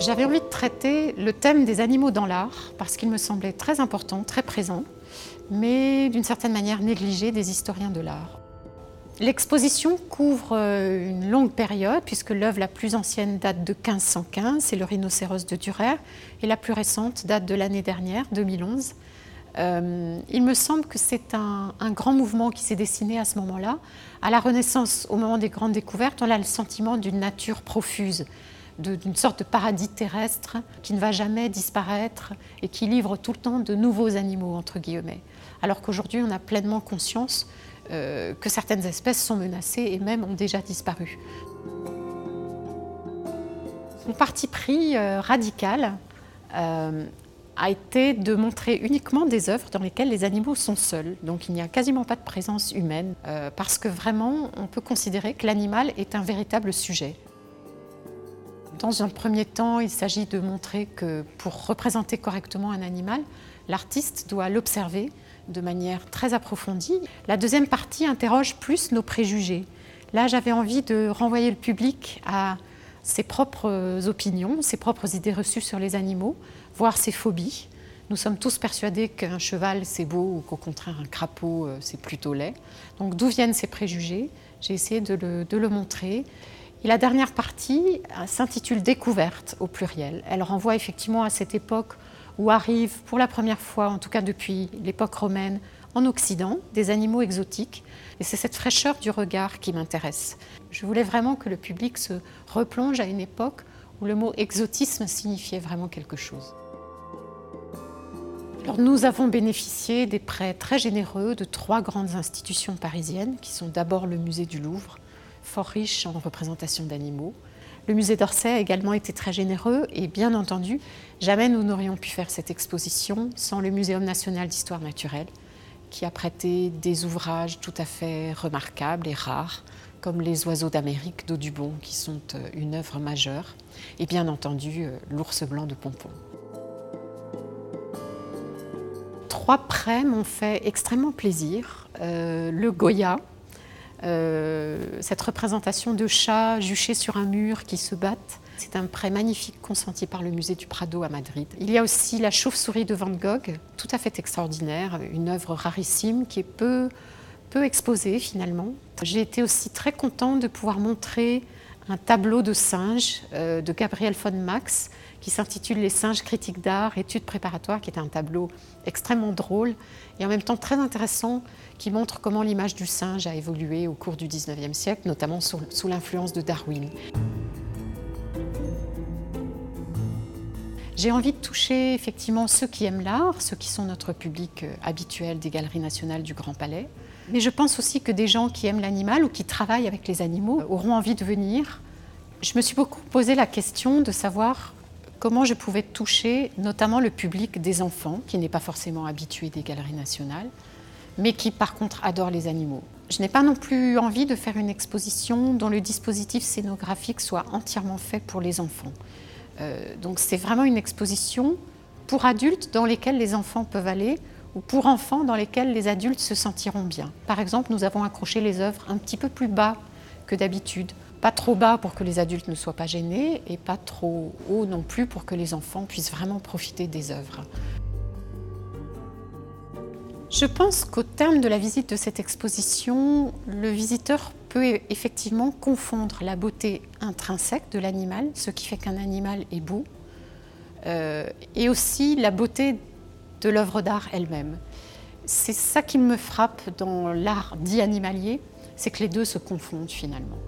J'avais envie de traiter le thème des animaux dans l'art parce qu'il me semblait très important, très présent, mais d'une certaine manière négligé des historiens de l'art. L'exposition couvre euh, une longue période puisque l'œuvre la plus ancienne date de 1515, c'est le rhinocéros de Durer, et la plus récente date de l'année dernière, 2011. Euh, il me semble que c'est un, un, grand mouvement qui s'est dessiné à ce moment-là. À la Renaissance, au moment des grandes découvertes, on a le sentiment d'une nature profuse, d'une sorte de paradis terrestre qui ne va jamais disparaître et qui livre tout le temps de nouveaux animaux, entre guillemets. Alors qu'aujourd'hui, on a pleinement conscience euh, que certaines espèces sont menacées et même ont déjà disparu. Mon parti pris euh, radical euh, a été de montrer uniquement des œuvres dans lesquelles les animaux sont seuls. Donc il n'y a quasiment pas de présence humaine, parce que vraiment on peut considérer que l'animal est un véritable sujet. Dans un premier temps, il s'agit de montrer que pour représenter correctement un animal, l'artiste doit l'observer, de manière très approfondie. La deuxième partie interroge plus nos préjugés. Là, j'avais envie de renvoyer le public à ses propres opinions, ses propres idées reçues sur les animaux, voire ses phobies. Nous sommes tous persuadés qu'un cheval c'est beau ou qu'au contraire un crapaud euh, c'est plutôt laid. Donc d'où viennent ces préjugés? J'ai essayé de le, de le, montrer. Et la dernière partie euh, s'intitule Découverte au pluriel. Elle renvoie effectivement à cette époque où arrivent pour la première fois, en tout cas depuis l'époque romaine, en Occident, des animaux exotiques. Et c'est cette fraîcheur du regard qui m'intéresse. Je voulais vraiment que le public se replonge à une époque où le mot exotisme signifiait vraiment quelque chose. Alors, nous avons bénéficié des prêts très généreux de trois grandes institutions parisiennes, qui sont d'abord le musée du Louvre, fort riche en représentations d'animaux, le musée d'Orsay a également été très généreux et bien entendu, jamais nous n'aurions pu faire cette exposition sans le Muséum national d'histoire naturelle qui a prêté des ouvrages tout à fait remarquables et rares comme Les oiseaux d'Amérique d'Audubon qui sont euh, une œuvre majeure et bien entendu euh, L'ours blanc de Pompon. Trois prêts m'ont fait extrêmement plaisir. Euh, le Goya, cette représentation de chats juchés sur un mur qui se battent. C'est un prêt magnifique consenti par le musée du Prado à Madrid. Il y a aussi la chauve-souris de Van Gogh, tout à fait extraordinaire, une œuvre rarissime qui est peu, peu exposée finalement. J'ai été aussi très contente de pouvoir montrer un tableau de singes euh, de Gabriel von Max qui s'intitule Les singes critiques d'art, études préparatoires, qui est un tableau extrêmement drôle et en même temps très intéressant, qui montre comment l'image du singe a évolué au cours du 19e siècle, notamment sous, l'influence de Darwin. J'ai envie de toucher effectivement ceux qui aiment l'art, ceux qui sont notre public euh, habituel des Galeries nationales du Grand Palais. Mais je pense aussi que des gens qui aiment l'animal ou qui travaillent avec les animaux auront envie de venir. Je me suis beaucoup posé la question de savoir comment je pouvais toucher notamment le public des enfants, qui n'est pas forcément habitué des galeries nationales, mais qui par contre adore les animaux. Je n'ai pas non plus envie de faire une exposition dont le dispositif scénographique soit entièrement fait pour les enfants. Euh, donc c'est vraiment une exposition pour adultes dans lesquelles les enfants peuvent aller ou pour enfants dans lesquels les adultes se sentiront bien. Par exemple, nous avons accroché les œuvres un petit peu plus bas que d'habitude pas trop bas pour que les adultes ne soient pas gênés et pas trop haut non plus pour que les enfants puissent vraiment profiter des œuvres. Je pense qu'au terme de la visite de cette exposition, le visiteur peut effectivement confondre la beauté intrinsèque de l'animal, ce qui fait qu'un animal est beau, euh, et aussi la beauté de l'œuvre d'art elle-même. C'est ça qui me frappe dans l'art dit animalier, c'est que les deux se confondent finalement.